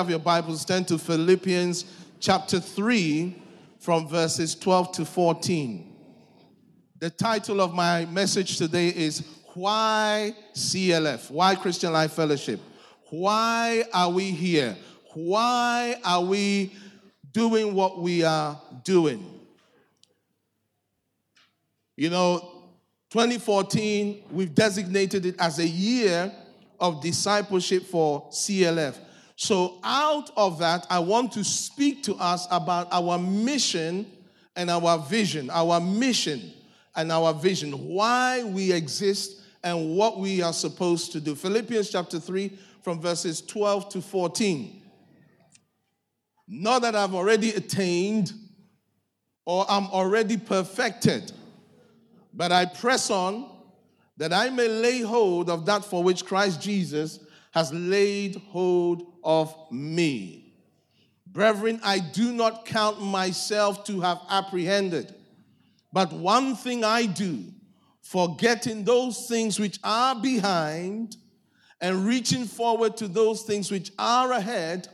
have your Bibles, turn to Philippians chapter 3 from verses 12 to 14. The title of my message today is Why CLF? Why Christian Life Fellowship? Why are we here? Why are we doing what we are doing? You know, 2014, we've designated it as a year of discipleship for CLF. So, out of that, I want to speak to us about our mission and our vision, our mission and our vision, why we exist and what we are supposed to do. Philippians chapter 3, from verses 12 to 14. Not that I've already attained or I'm already perfected, but I press on that I may lay hold of that for which Christ Jesus has laid hold of me. Brethren, I do not count myself to have apprehended, but one thing I do, forgetting those things which are behind and reaching forward to those things which are ahead,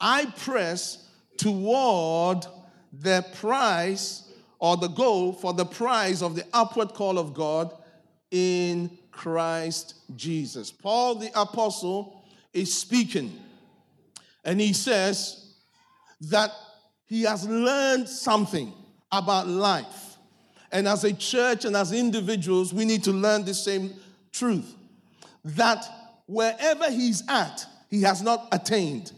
I press toward the prize or the goal for the prize of the upward call of God in Christ Jesus. Paul the apostle is speaking, and he says that he has learned something about life. And as a church and as individuals, we need to learn the same truth that wherever he's at, he has not attained.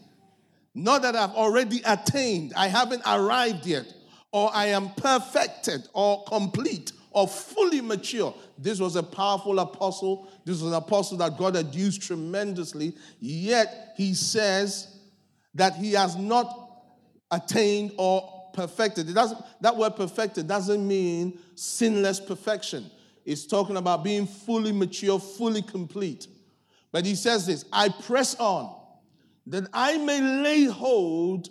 Not that I've already attained, I haven't arrived yet, or I am perfected or complete or fully mature. This was a powerful apostle. This was an apostle that God had used tremendously. Yet he says that he has not attained or perfected. It doesn't, that word perfected doesn't mean sinless perfection. It's talking about being fully mature, fully complete. But he says this I press on that I may lay hold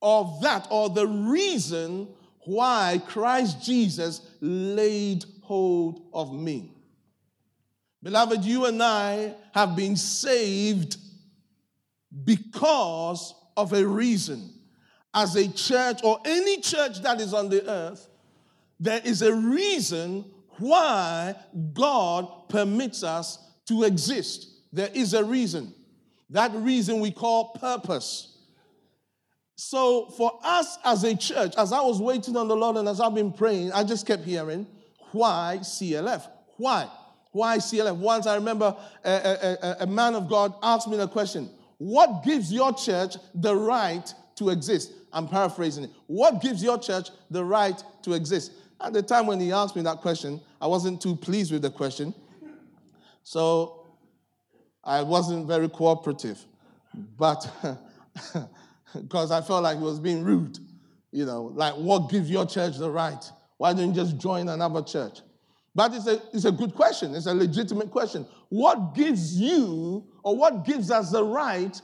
of that or the reason why Christ Jesus laid hold of me. Beloved, you and I have been saved because of a reason. As a church or any church that is on the earth, there is a reason why God permits us to exist. There is a reason. That reason we call purpose. So, for us as a church, as I was waiting on the Lord and as I've been praying, I just kept hearing, why CLF? Why? Why CLF? Once I remember a, a, a, man of God asked me the question, What gives your church the right to exist? I'm paraphrasing it. What gives your church the right to exist? At the time when he asked me that question, I wasn't too pleased with the question. So I wasn't very cooperative. But because I felt like he was being rude. You know, like what gives your church the right? Why don't you just join another church? But it's a, it's a good question. It's a legitimate question. What gives you or what gives us the right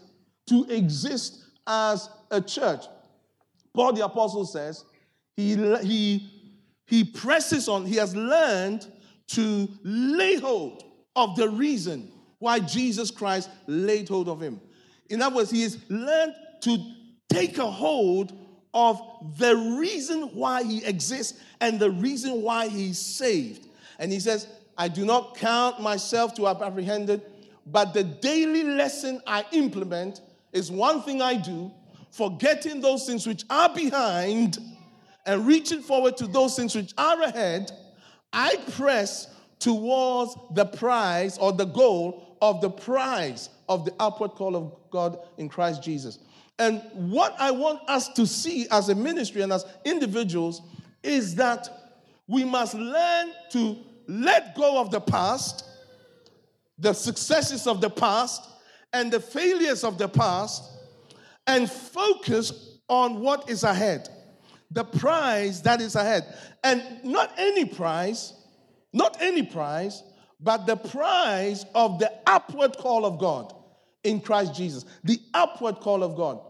to exist as a church? Paul the Apostle says he, he, he presses on, he has learned to lay hold of the reason why Jesus Christ laid hold of him. In other words, he has learned to take a hold of the reason why he exists and the reason why he's saved. And he says, I do not count myself to have apprehended, but the daily lesson I implement is one thing I do, forgetting those things which are behind and reaching forward to those things which are ahead, I press towards the prize or the goal of the prize of the upward call of God in Christ Jesus. And what I want us to see as a ministry and as individuals is that we must learn to let go of the past, the successes of the past, and the failures of the past, and focus on what is ahead, the prize that is ahead. And not any prize, not any prize, but the prize of the upward call of God in Christ Jesus. The upward call of God.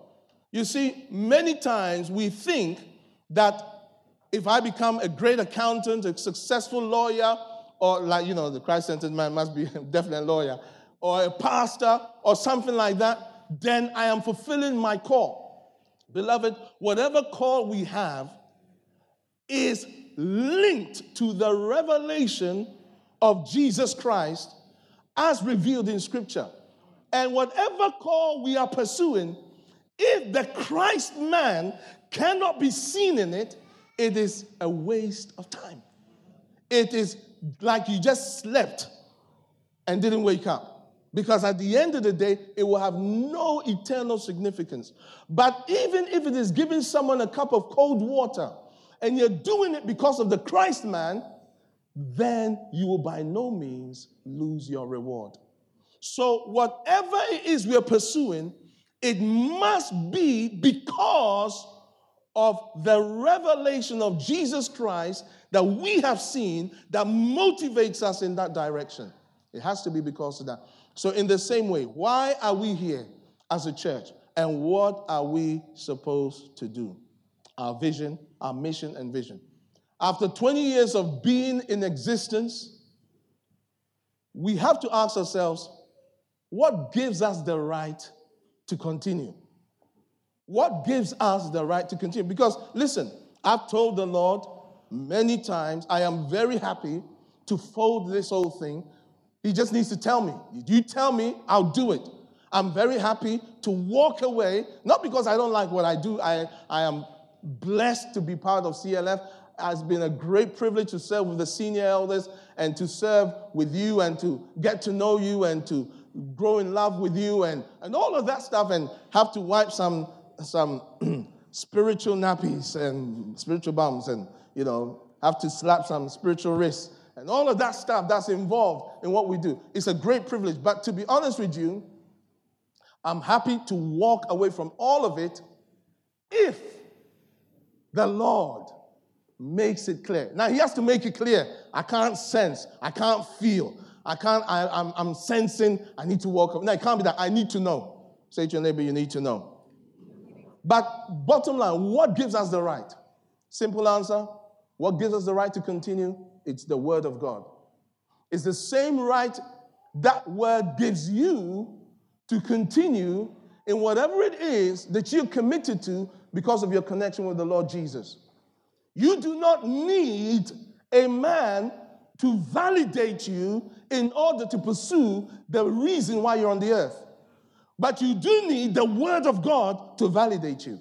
You see, many times we think that if I become a great accountant, a successful lawyer, or like, you know, the Christ centered man must be definitely a lawyer, or a pastor, or something like that, then I am fulfilling my call. Beloved, whatever call we have is linked to the revelation of Jesus Christ as revealed in Scripture. And whatever call we are pursuing, if the Christ man cannot be seen in it, it is a waste of time. It is like you just slept and didn't wake up. Because at the end of the day, it will have no eternal significance. But even if it is giving someone a cup of cold water and you're doing it because of the Christ man, then you will by no means lose your reward. So, whatever it is we're pursuing, it must be because of the revelation of Jesus Christ that we have seen that motivates us in that direction. It has to be because of that. So, in the same way, why are we here as a church? And what are we supposed to do? Our vision, our mission, and vision. After 20 years of being in existence, we have to ask ourselves what gives us the right to continue? What gives us the right to continue? Because listen, I've told the Lord many times, I am very happy to fold this whole thing. He just needs to tell me. You tell me, I'll do it. I'm very happy to walk away, not because I don't like what I do. I, I am blessed to be part of CLF. It has been a great privilege to serve with the senior elders and to serve with you and to get to know you and to grow in love with you and, and all of that stuff and have to wipe some, some spiritual nappies and spiritual bums and, you know, have to slap some spiritual wrists and all of that stuff that's involved in what we do. It's a great privilege. But to be honest with you, I'm happy to walk away from all of it if the Lord makes it clear. Now, He has to make it clear. I can't sense, I can't feel, I can't, I, I'm, I'm sensing I need to walk up. No, it can't be that. I need to know. Say to your neighbor, you need to know. But bottom line, what gives us the right? Simple answer. What gives us the right to continue? It's the word of God. It's the same right that word gives you to continue in whatever it is that you're committed to because of your connection with the Lord Jesus. You do not need a man to validate you in order to pursue the reason why you're on the earth. But you do need the Word of God to validate you.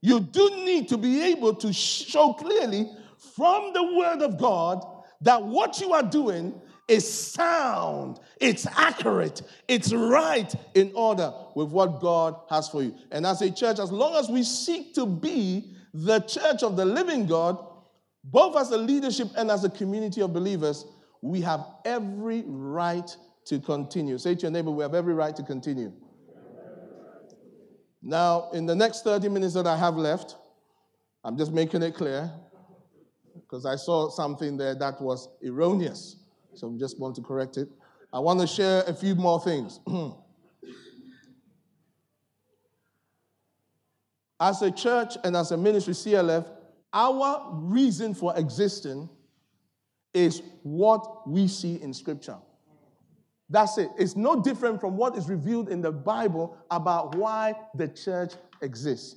You do need to be able to show clearly from the Word of God that what you are doing is sound, it's accurate, it's right in order with what God has for you. And as a church, as long as we seek to be the church of the living God, both as a leadership and as a community of believers, we have every right to continue. Say to your neighbor, we have every right to continue. Now, in the next 30 minutes that I have left, I'm just making it clear because I saw something there that was erroneous. So we just want to correct it. I want to share a few more things. as a church and as a ministry, CLF, our reason for existing is what we see in Scripture. That's it. It's no different from what is revealed in the Bible about why the church exists.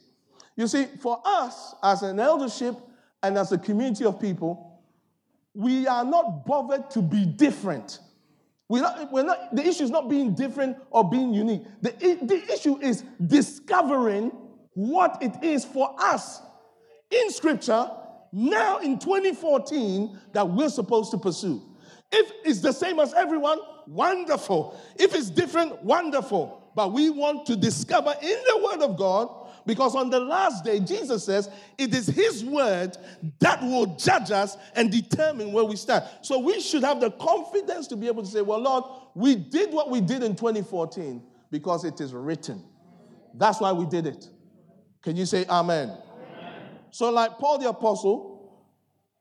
You see, for us as an eldership and as a community of people, we are not bothered to be different. We're not, we're not, the issue is not being different or being unique. The, the issue is discovering what it is for us in Scripture now in 2014 that we're supposed to pursue. If it's the same as everyone, wonderful. If it's different, wonderful. But we want to discover in the Word of God, because on the last day, Jesus says it is His Word that will judge us and determine where we stand. So we should have the confidence to be able to say, Well, Lord, we did what we did in 2014 because it is written. That's why we did it. Can you say Amen? So, like Paul the Apostle,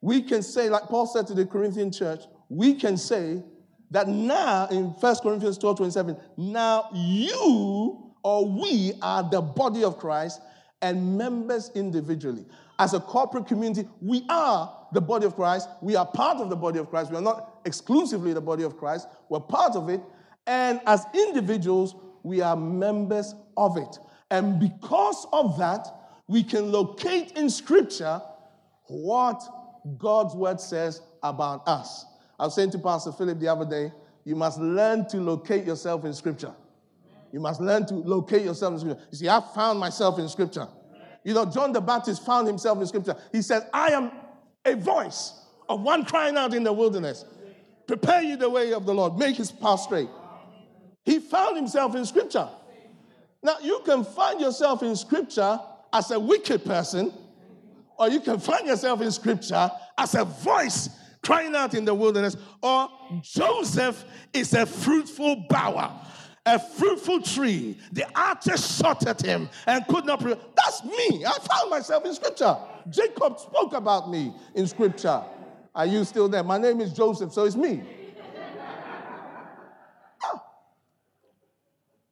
we can say, like Paul said to the Corinthian church, we can say that now in 1 Corinthians 12 27, now you or we are the body of Christ and members individually. As a corporate community, we are the body of Christ. We are part of the body of Christ. We are not exclusively the body of Christ, we're part of it. And as individuals, we are members of it. And because of that, we can locate in Scripture what God's word says about us. I was saying to Pastor Philip the other day, you must learn to locate yourself in Scripture. You must learn to locate yourself in Scripture. You see, I found myself in Scripture. You know, John the Baptist found himself in Scripture. He says, I am a voice of one crying out in the wilderness. Prepare you the way of the Lord, make his path straight. He found himself in Scripture. Now, you can find yourself in Scripture as a wicked person, or you can find yourself in Scripture as a voice crying out in the wilderness, or Joseph is a fruitful bower, a fruitful tree. The archers shot at him and could not. Pre- That's me. I found myself in Scripture. Jacob spoke about me in Scripture. Are you still there? My name is Joseph, so it's me. Ah.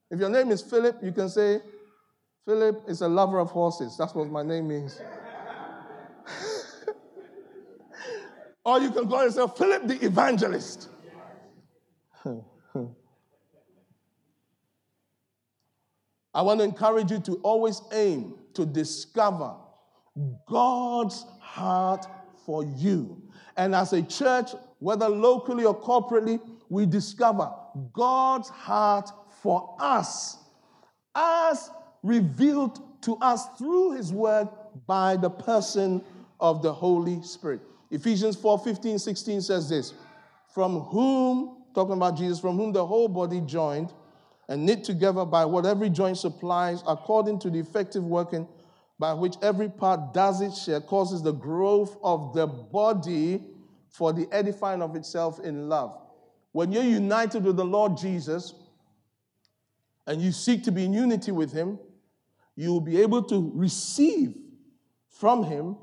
If your name is Philip, you can say, Philip is a lover of horses. That's what my name means. or you can call yourself Philip the evangelist. I want to encourage you to always aim to discover God's heart for you. And as a church, whether locally or corporately, we discover God's heart for us as revealed to us through his word by the person of the Holy Spirit. Ephesians 4 15, 16 says this From whom, talking about Jesus, from whom the whole body joined and knit together by what every joint supplies, according to the effective working by which every part does its share, causes the growth of the body for the edifying of itself in love. When you're united with the Lord Jesus and you seek to be in unity with Him, you will be able to receive from Him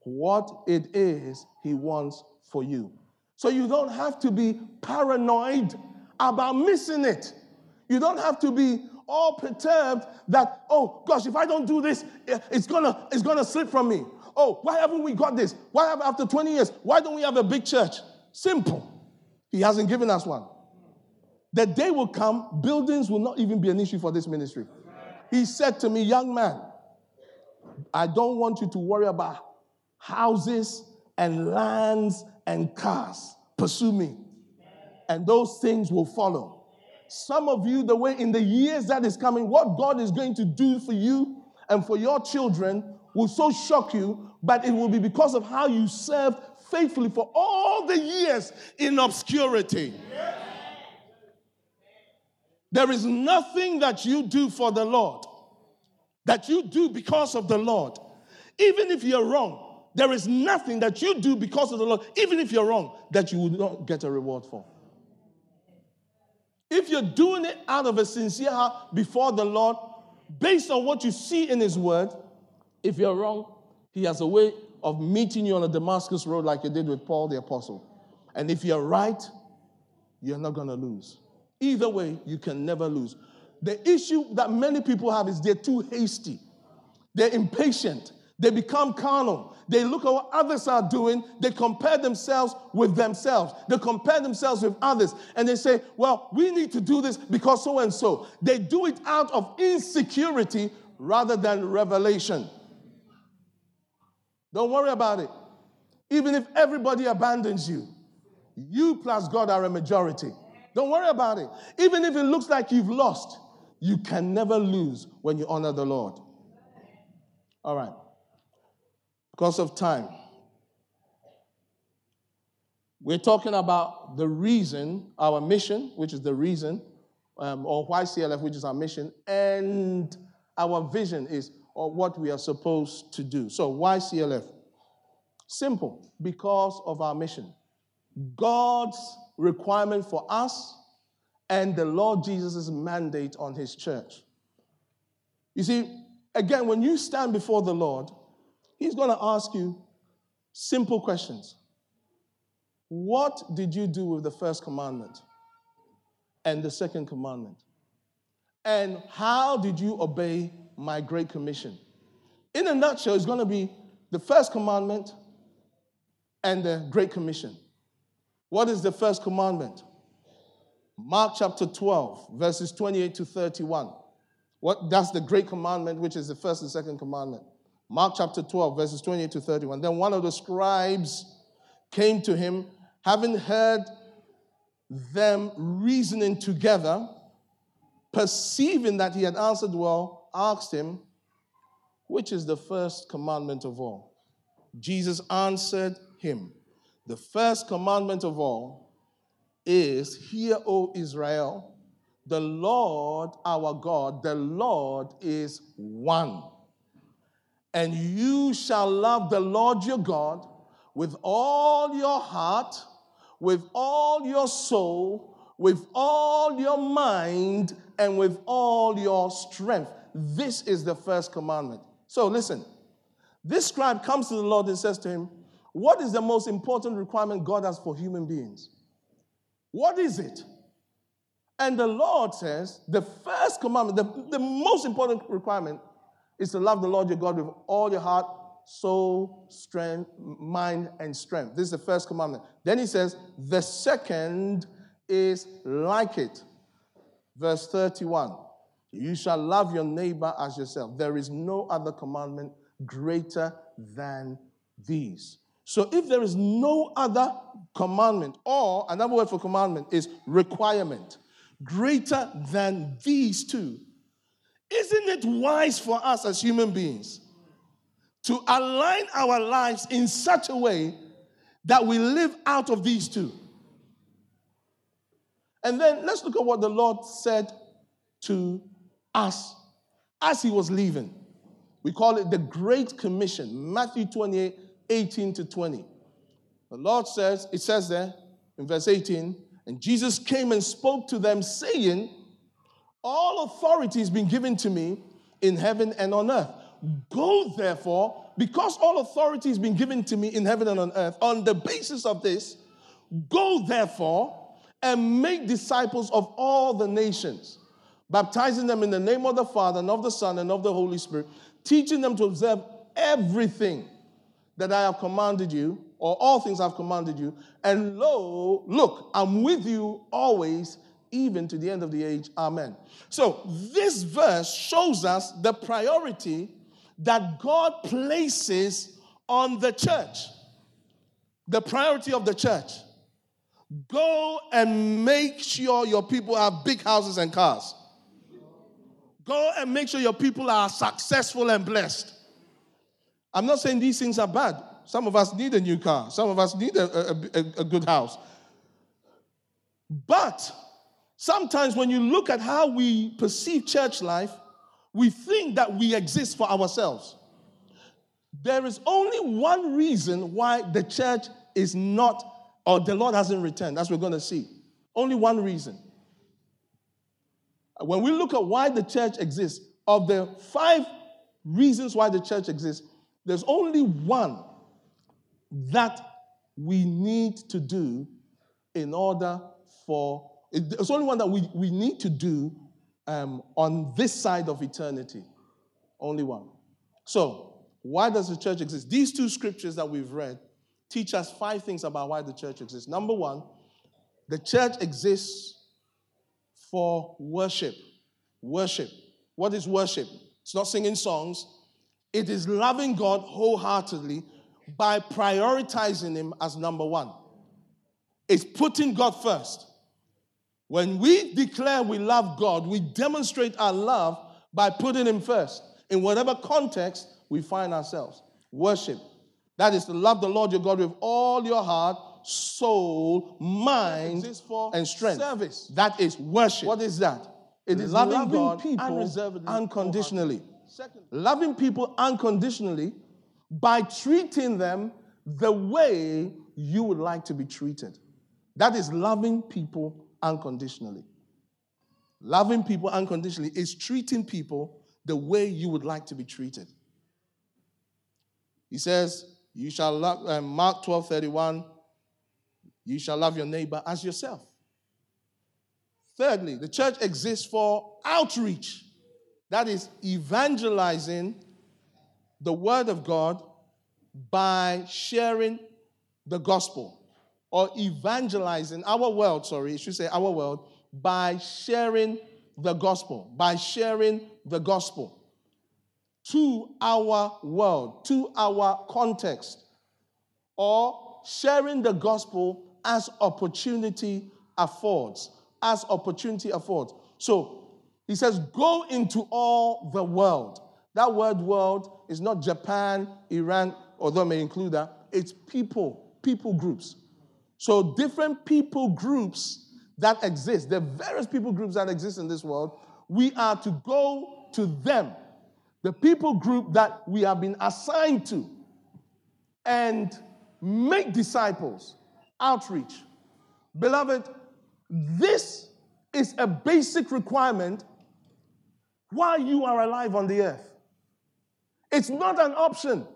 what it is He wants for you. So you don't have to be paranoid about missing it. You don't have to be all perturbed that, oh gosh, if I don't do this, eh, it's gonna, it's gonna slip from me. Oh, why haven't we got this? Why have after 20 years, why don't we have a big church? Simple. He hasn't given us one. The day will come, buildings will not even be an issue for this ministry. He said to me, Young man, I don't want you to worry about houses and lands and cars. Pursue me. And those things will follow. Some of you, the way in the years that is coming, what God is going to do for you and for your children will so shock you, but it will be because of how you served faithfully for all the years in obscurity. There is nothing that you do for the Lord that you do because of the Lord. Even if you're wrong, there is nothing that you do because of the Lord, even if you're wrong, that you will not get a reward for. If you're doing it out of a sincere heart before the Lord, based on what you see in His Word, if you're wrong, He has a way of meeting you on the Damascus Road like He did with Paul the Apostle. And if you're right, you're not going to lose. Either way, you can never lose. The issue that many people have is they're too hasty, they're impatient, they become carnal. They look at what others are doing, they compare themselves with themselves, they compare themselves with others, and they say, Well, we need to do this because so and so. They do it out of insecurity rather than revelation. Don't worry about it. Even if everybody abandons you, you plus God are a majority. Don't worry about it. Even if it looks like you've lost, you can never lose when you honor the Lord. All right. Because of time, we're talking about the reason, our mission, which is the reason, um, or Why CLF, which is our mission, and our vision is or what we are supposed to do. So, Why CLF? Simple, because of our mission. God's requirement for us and the Lord Jesus' mandate on his church. You see, again, when you stand before the Lord, he's going to ask you simple questions. What did you do with the first commandment and the second commandment? And how did you obey my great commission? In a nutshell, it's going to be the first commandment and the great commission. What is the first commandment? Mark chapter 12, verses 28 to 31. What that's the great commandment, which is the first and second commandment. Mark chapter 12, verses 28 to 31. Then one of the scribes came to him, having heard them reasoning together, perceiving that he had answered well, asked him, Which is the first commandment of all? Jesus answered him, The first commandment of all is, Hear, O Israel, the Lord our God, the Lord is one. And you shall love the Lord your God with all your heart, with all your soul, with all your mind, and with all your strength. This is the first commandment. So listen, this scribe comes to the Lord and says to him, What is the most important requirement God has for human beings? What is it? And the Lord says, the first commandment, the, the most important requirement is to love the Lord your God with all your heart, soul, strength, mind, and strength. This is the first commandment. Then he says, the second is like it. Verse 31 You shall love your neighbor as yourself. There is no other commandment greater than these. So if there is no other commandment, or another word for commandment is requirement, greater than these two, isn't it wise for us as human beings to align our lives in such a way that we live out of these two? And then let's look at what the Lord said to us as he was leaving. We call it the Great Commission, Matthew 28 18 to 20. The Lord says, it says there in verse 18, and Jesus came and spoke to them, saying, All authority has been given to me in heaven and on earth. Go therefore, because all authority has been given to me in heaven and on earth, on the basis of this, go therefore and make disciples of all the nations, baptizing them in the name of the Father and of the Son and of the Holy Spirit, teaching them to observe everything that I have commanded you, or all things I've commanded you. And lo, look, I'm with you always, even to the end of the age. Amen. So this verse shows us the priority that God places on the church. The priority of the church. Go and make sure your people have big houses and cars. Go and make sure your people are successful and blessed. I'm not saying these things are bad. Some of us need a new car, some of us need a, a, a, a good house. But sometimes when you look at how we perceive church life, we think that we exist for ourselves. There is only one reason why the church is not, or the Lord hasn't returned, as we're going to see. Only one reason. When we look at why the church exists, of the five reasons why the church exists, there's only one that we need to do in order for, it's only one that we, we need to do um, on this side of eternity. Only one. So, why does the church exist? These two scriptures that we've read teach us five things about why the church exists. Number one, the church exists for worship. Worship. What is worship? It's not singing songs, it is loving God wholeheartedly by prioritizing Him as number one. It's putting God first. When we declare we love God, we demonstrate our love by putting Him first in whatever context we find ourselves. Worship. That is to love the Lord your God with all your heart, soul, mind, and strength. Service. That is worship. What is that? It is loving, loving God people unconditionally. Second, loving people unconditionally by treating them the way you would like to be treated. That is loving people unconditionally. Loving people unconditionally is treating people the way you would like to be treated. He says, You shall love, uh, Mark 12 31, you shall love your neighbor as yourself. Thirdly, the church exists for outreach. That is evangelizing the word of God by sharing the gospel or evangelizing our world, sorry, should say our world by sharing the gospel, by sharing the gospel to our world, to our context, or sharing the gospel as opportunity affords. As opportunity affords. So he says, Go into all the world. That word world is not Japan, Iran, although may include that. It's people, people groups. So different people groups that exist, the various people groups that exist in this world, we are to go to them, the people group that we have been assigned to, and make disciples, outreach. Beloved, this is a basic requirement while you are alive on the earth. It's not an option.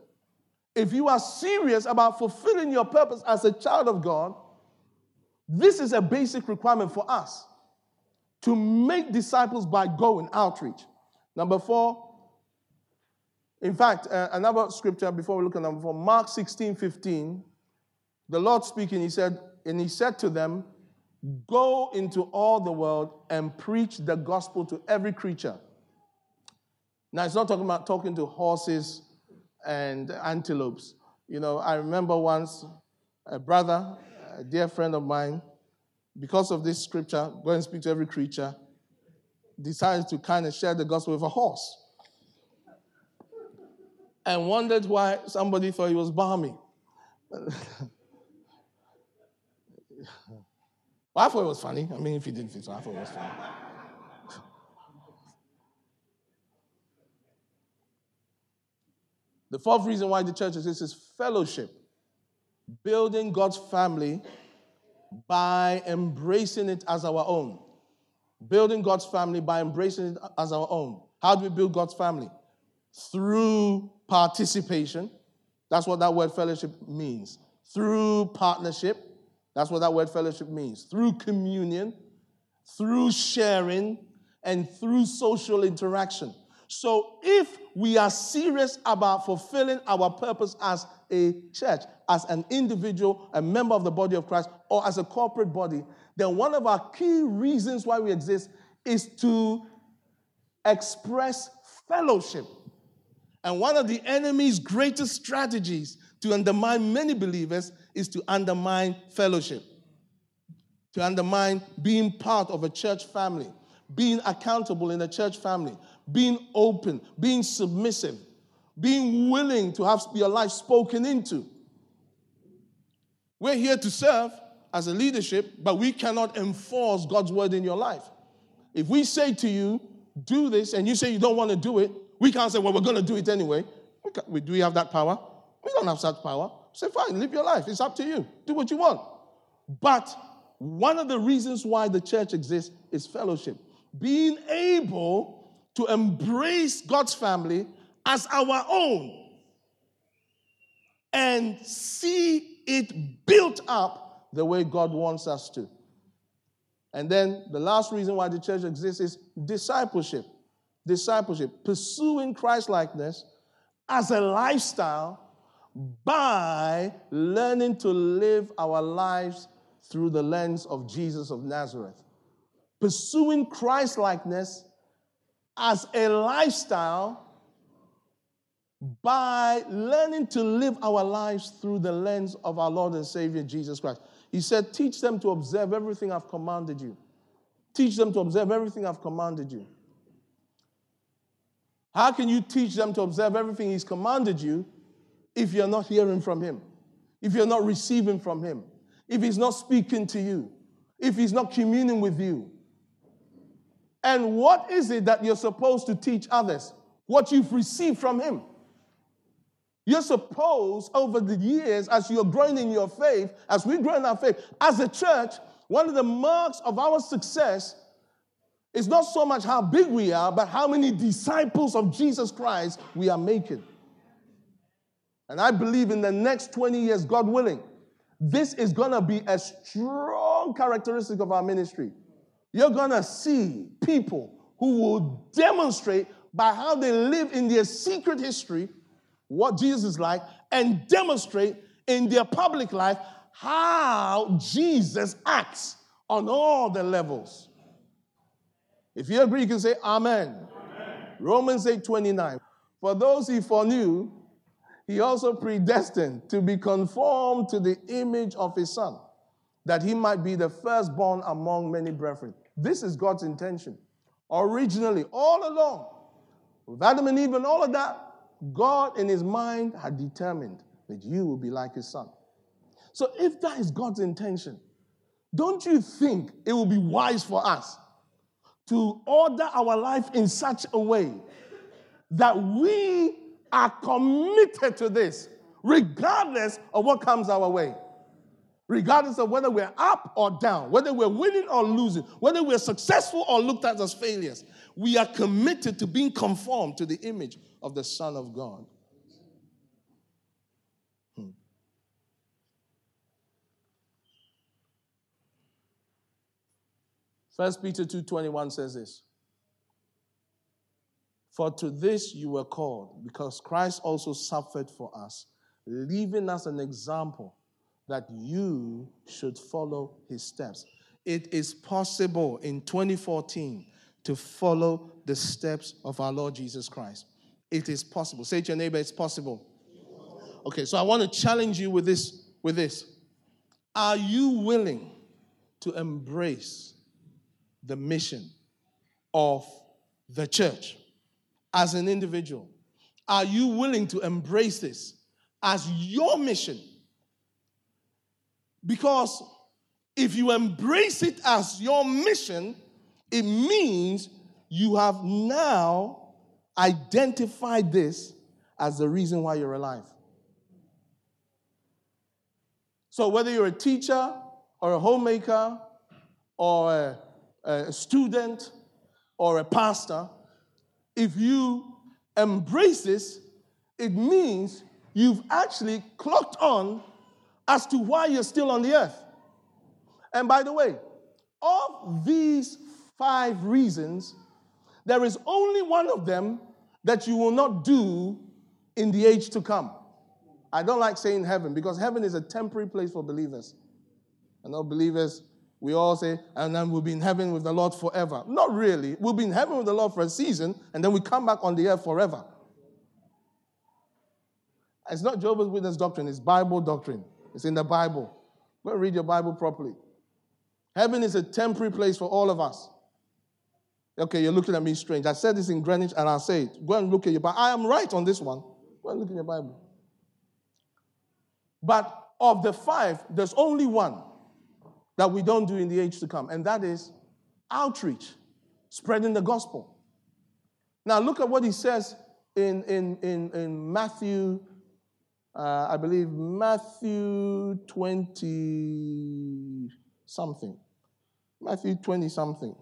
If you are serious about fulfilling your purpose as a child of God, this is a basic requirement for us to make disciples by going outreach. Number four, in fact, uh, another scripture before we look at number four, Mark 16 15, the Lord speaking, he said, and he said to them, Go into all the world and preach the gospel to every creature. Now, it's not talking about talking to horses and antelopes. You know, I remember once a brother, a dear friend of mine, because of this scripture, go and speak to every creature, decided to kind of share the gospel with a horse. And wondered why somebody thought he was balmy. well, I thought it was funny. I mean, if he didn't think so, I thought it was funny. The fourth reason why the church exists is fellowship, building God's family by embracing it as our own. Building God's family by embracing it as our own. How do we build God's family? Through participation. That's what that word fellowship means. Through partnership. That's what that word fellowship means. Through communion, through sharing, and through social interaction. So, if we are serious about fulfilling our purpose as a church, as an individual, a member of the body of Christ, or as a corporate body, then one of our key reasons why we exist is to express fellowship. And one of the enemy's greatest strategies to undermine many believers is to undermine fellowship, to undermine being part of a church family, being accountable in a church family, being open, being submissive, being willing to have your life spoken into. We're here to serve as a leadership, but we cannot enforce God's word in your life. If we say to you, do this, and you say you don't want to do it, we can't say, well, we're going to do it anyway. We do we have that power? We don't have such power. Say, fine, live your life. It's up to you. Do what you want. But one of the reasons why the church exists is fellowship. Being able to embrace God's family as our own and see it built up the way God wants us to. And then the last reason why the church exists is discipleship. Discipleship, pursuing Christ likeness as a lifestyle by learning to live our lives through the lens of Jesus of Nazareth. Pursuing Christ likeness as a lifestyle by learning to live our lives through the lens of our Lord and Savior Jesus Christ. He said, Teach them to observe everything I've commanded you. Teach them to observe everything I've commanded you. How can you teach them to observe everything He's commanded you if you're not hearing from Him? If you're not receiving from Him? If He's not speaking to you? If He's not communing with you? And what is it that you're supposed to teach others? What you've received from Him. You're supposed, over the years, as you're growing in your faith, as we grow in our faith, as a church, one of the marks of our success is not so much how big we are, but how many disciples of Jesus Christ we are making. And I believe in the next 20 years, God willing, this is going to be a strong characteristic of our ministry you're going to see people who will demonstrate by how they live in their secret history what Jesus is like and demonstrate in their public life how Jesus acts on all the levels. If you agree, you can say Amen. Amen. Romans 8 29. For those he foreknew, he also predestined to be conformed to the image of his son, that he might be the firstborn among many brethren. This is God's intention. Originally, all along, with Adam and Eve and all of that, God in his mind had determined that you will be like his son. So if that is God's intention, don't you think it will be wise for us to order our life in such a way that we are committed to this, regardless of what comes our way? Regardless of whether we're up or down, whether we're winning or losing, whether we're successful or looked at as failures, we are committed to being conformed to the image of the Son of God. Hmm. First Peter 2:21 says this. For to this you were called, because Christ also suffered for us, leaving us an example that you should follow his steps. It is possible in 2014 to follow the steps of our Lord Jesus Christ. It is possible. Say to your neighbor, it's possible. Okay, so I want to challenge you with this with this. Are you willing to embrace the mission of the church as an individual? Are you willing to embrace this as your mission? Because if you embrace it as your mission, it means you have now identified this as the reason why you're alive. So, whether you're a teacher or a homemaker or a, a student or a pastor, if you embrace this, it means you've actually clocked on as to why you're still on the earth. And by the way, of these five reasons, there is only one of them that you will not do in the age to come. I don't like saying heaven because heaven is a temporary place for believers. And know believers, we all say, and then we'll be in heaven with the Lord forever. Not really. We'll be in heaven with the Lord for a season, and then we come back on the earth forever. It's not Jehovah's Witness doctrine, it's Bible doctrine. It's in the Bible. Go and read your Bible properly. Heaven is a temporary place for all of us. Okay, you're looking at me strange. I said this in Greenwich and I'll say it. Go and look at your Bible. I am right on this one. Go and look in your Bible. But of the five, there's only one that we don't do in the age to come, and that is outreach, spreading the gospel. Now, look at what he says in, in, in, in Matthew, uh, I believe Matthew 20 something. Matthew 20 something.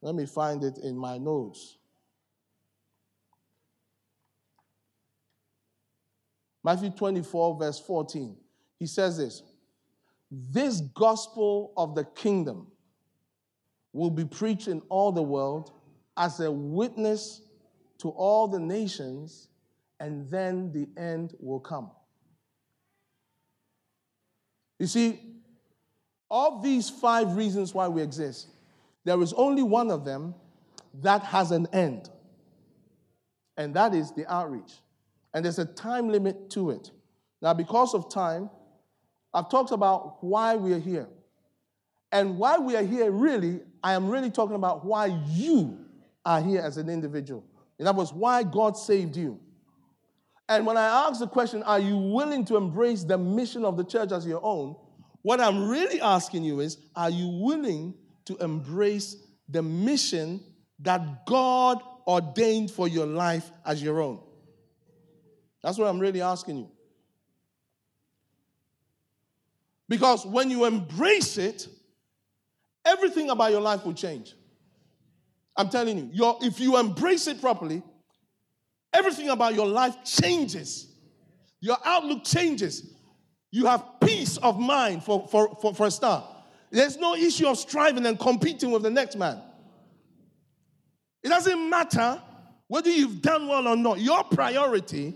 Let me find it in my notes. Matthew 24, verse 14. He says this This gospel of the kingdom will be preached in all the world as a witness to all the nations, and then the end will come. You see, of these five reasons why we exist, there is only one of them that has an end, and that is the outreach. And there's a time limit to it. Now, because of time, I've talked about why we are here. And why we are here, really, I am really talking about why you are here as an individual. And that was why God saved you. And when I ask the question, are you willing to embrace the mission of the church as your own? What I'm really asking you is, are you willing to embrace the mission that God ordained for your life as your own? That's what I'm really asking you. Because when you embrace it, everything about your life will change. I'm telling you, your, if you embrace it properly, everything about your life changes. Your outlook changes. You have peace of mind for, for, for, for a start. There's no issue of striving and competing with the next man. It doesn't matter whether you've done well or not. Your priority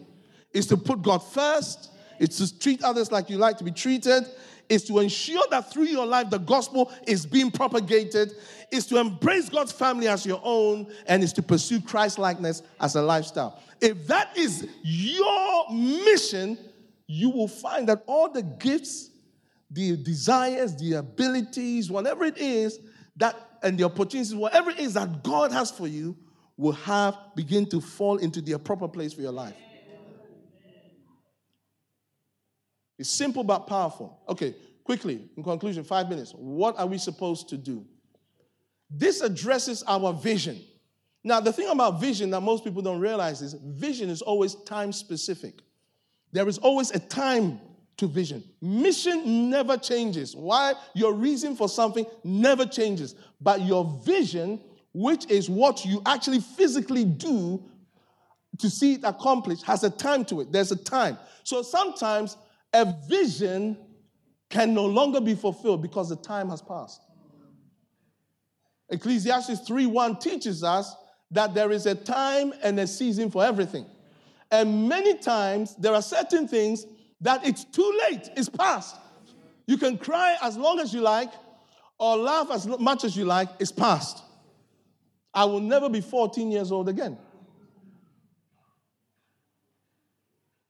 is to put God first, It's to treat others like you like to be treated. It's to ensure that through your life the gospel is being propagated. is to embrace God's family as your own, and is to pursue Christ likeness as a lifestyle. If that is your mission, you will find that all the gifts, the desires, the abilities, whatever it is that and the opportunities, whatever it is that God has for you, will have begin to fall into their proper place for your life. It's simple but powerful. Okay, quickly, in conclusion, five minutes. What are we supposed to do? This addresses our vision. Now, the thing about vision that most people don't realize is vision is always time specific. There is always a time to vision. Mission never changes. Why? Your reason for something never changes. But your vision, which is what you actually physically do to see it accomplished, has a time to it. There's a time. So sometimes a vision can no longer be fulfilled because the time has passed. Ecclesiastes 3:1 teaches us that there is a time and a season for everything. And many times there are certain things that it's too late, it's past. You can cry as long as you like or laugh as much as you like, it's past. I will never be 14 years old again.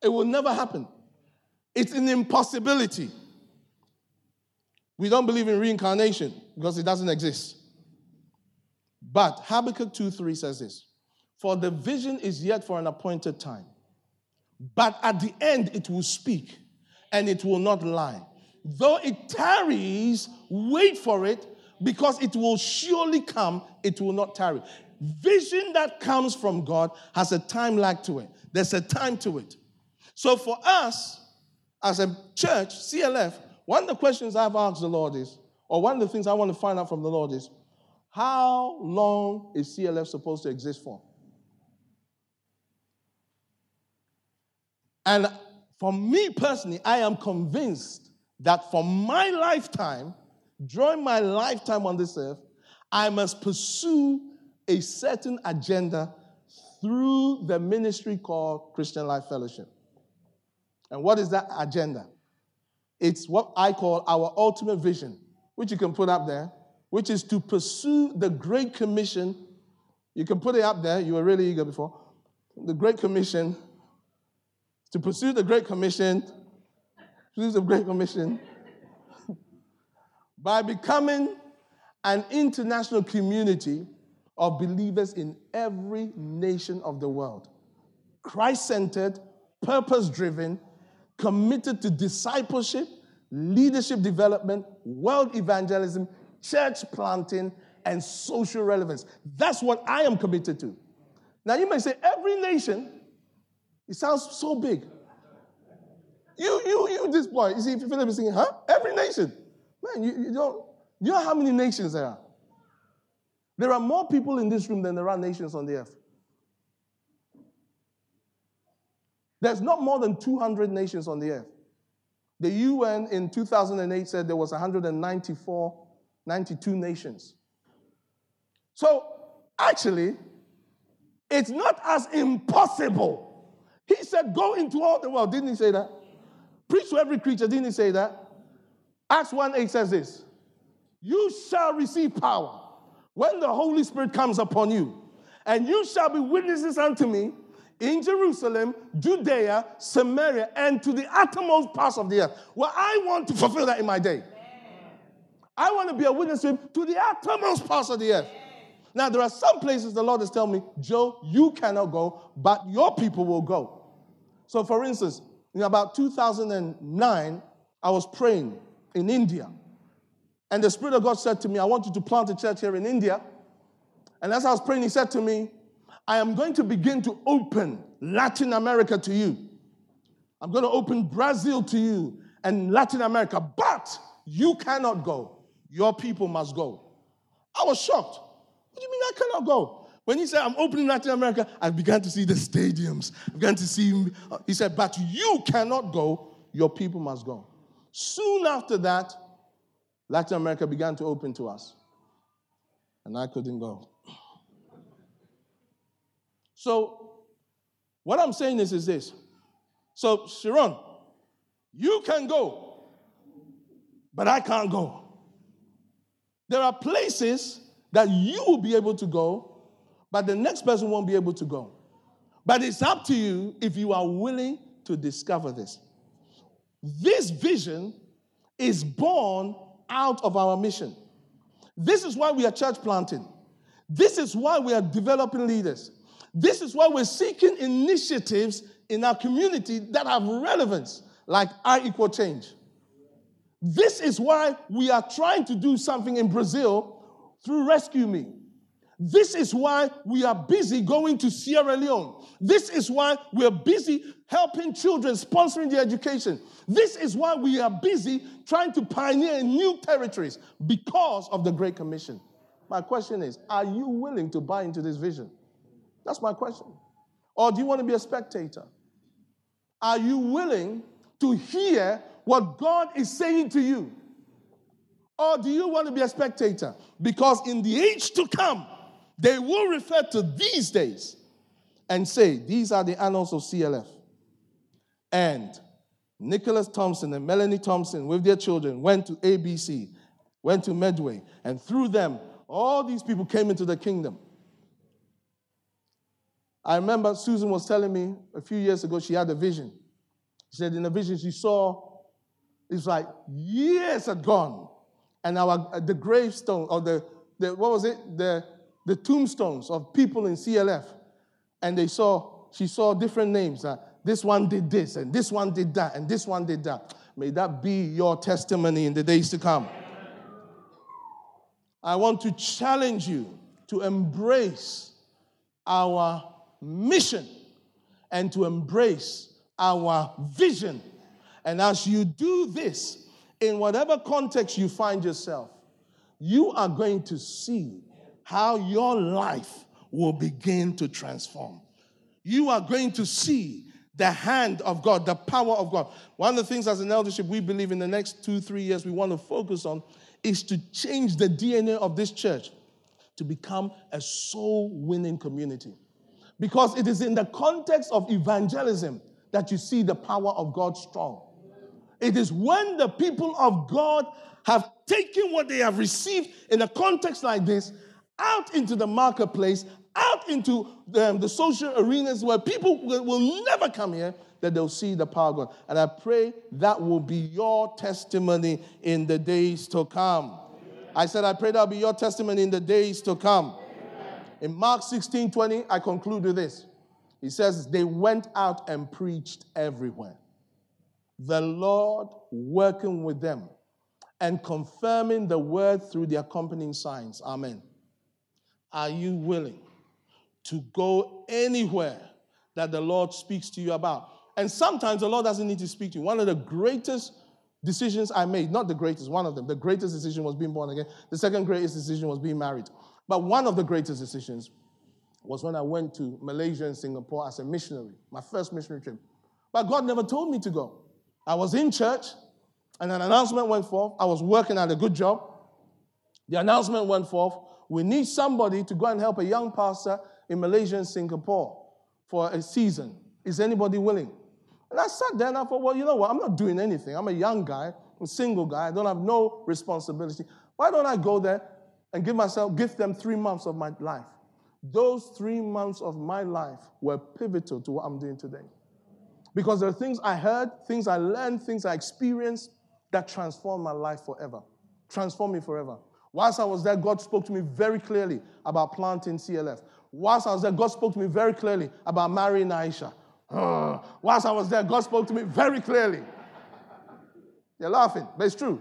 It will never happen. It's an impossibility. We don't believe in reincarnation because it doesn't exist. But Habakkuk 2 3 says this For the vision is yet for an appointed time, but at the end it will speak and it will not lie. Though it tarries, wait for it because it will surely come, it will not tarry. Vision that comes from God has a time lag to it, there's a time to it. So for us, as a church, CLF, one of the questions I've asked the Lord is, or one of the things I want to find out from the Lord is, how long is CLF supposed to exist for? And for me personally, I am convinced that for my lifetime, during my lifetime on this earth, I must pursue a certain agenda through the ministry called Christian Life Fellowship. And what is that agenda? It's what I call our ultimate vision, which you can put up there, which is to pursue the Great Commission. You can put it up there, you were really eager before. The Great Commission, to pursue the Great Commission, pursue the Great Commission by becoming an international community of believers in every nation of the world. Christ centered, purpose driven, committed to discipleship, leadership development, world evangelism, church planting, and social relevance. That's what I am committed to. Now, you may say, every nation, it sounds so big. You, you, you, this boy, you see, Philip is singing, huh? Every nation. Man, you, you don't, you know how many nations there are? There are more people in this room than there are nations on the earth. There's not more than 200 nations on the earth. The UN in 2008 said there was 194, 92 nations. So actually, it's not as impossible. He said, Go into all the world. Didn't he say that? Preach to every creature. Didn't he say that? Acts 1 8 says this You shall receive power when the Holy Spirit comes upon you, and you shall be witnesses unto me in Jerusalem, Judea, Samaria, and to the uttermost parts of the earth. Well, I want to fulfill that in my day. I want to be a witness to him to the uttermost parts of the earth. Now, there are some places the Lord is telling me, Joe, you cannot go, but your people will go. So, for instance, in about 2009, I was praying in India. And the Spirit of God said to me, I want you to plant a church here in India. And as I was praying, He said to me, I am going to begin to open Latin America to you. I'm going to open Brazil to you and Latin America, but you cannot go. Your people must go. I was shocked. What do you mean I cannot go? When he said, I'm opening Latin America, I began to see the stadiums. I began to see, uh, he said, but you cannot go, your people must go. Soon after that, Latin America began to open to us. And I couldn't go. So, what I'm saying is, is this. So, Sharon, You can go, but I can't go. There are places that you will be able to go, but the next person won't be able to go. But it's up to you if you are willing to discover this. This vision is born out of our mission. This is why we are church planting. This is why we are developing leaders. This is why we're seeking initiatives in our community that have relevance, like I equal change. This is why we are trying to do something in Brazil through Rescue Me. This is why we are busy going to Sierra Leone. This is why we're busy helping children, sponsoring their education. This is why we are busy trying to pioneer new territories because of the Great Commission. My question is Are you willing to buy into this vision? That's my question. Or do you want to be a spectator? Are you willing to hear what God is saying to you? Or do you want to be a spectator? Because in the age to come, they will refer to these days and say, These are the annals of CLF. And Nicholas Thompson and Melanie Thompson, with their children, went to ABC, went to Medway, and through them, all these people came into the kingdom. I remember Susan was telling me a few years ago she had a vision. She said in the vision she saw, it's like years had gone, and our the gravestone or the, the what was it the the tombstones of people in CLF, and they saw, she saw different names. Uh, this one did this, and this one did that, and this one did that. May that be your testimony in the days to come. I want to challenge you to embrace our mission and to embrace our vision. And as you do this, in whatever context you find yourself, you are going to see how your life will begin to transform. You are going to see the hand of God, the power of God. One of the things as an eldership we believe in the next two, three years we want to focus on is to change the DNA of this church to become a soul winning community. Because it is in the context of evangelism that you see the power of God strong. It is when the people of God have taken what they have received in a context like this out into the marketplace, out into the, the social arenas where people will, will never come here, that they'll see the power of God. And I pray that will be your testimony in the days to come. I said, I pray that'll be your testimony in the days to come. In Mark 16 20, I conclude with this. He says, They went out and preached everywhere. The Lord working with them and confirming the word through the accompanying signs. Amen. Are you willing to go anywhere that the Lord speaks to you about? And sometimes the Lord doesn't need to speak to you. One of the greatest decisions I made, not the greatest, one of them, the greatest decision was being born again. The second greatest decision was being married. But one of the greatest decisions was when I went to Malaysia and Singapore as a missionary, my first missionary trip. But God never told me to go. I was in church, and an announcement went forth. I was working at a good job. The announcement went forth we need somebody to go and help a young pastor in Malaysia and Singapore for a season. Is anybody willing? And I sat there and I thought, well, you know what? I'm not doing anything. I'm a young guy, I'm a single guy. I don't have no responsibility. Why don't I go there and give myself, give them three months of my life? Those three months of my life were pivotal to what I'm doing today. Because there are things I heard, things I learned, things I experienced that transformed my life forever. Transformed me forever. Whilst I was there, God spoke to me very clearly about planting CLF. Whilst I was there, God spoke to me very clearly about marrying Aisha. Uh, whilst I was there, God spoke to me very clearly. You're laughing, but it's true.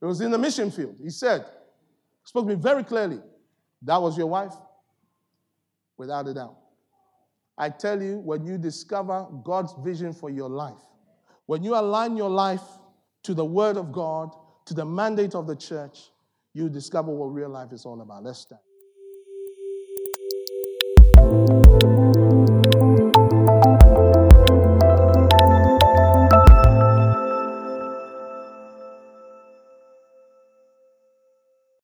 It was in the mission field. He said, spoke to me very clearly. That was your wife? Without a doubt. I tell you, when you discover God's vision for your life, when you align your life to the Word of God, to the mandate of the church, you discover what real life is all about. Let's stand.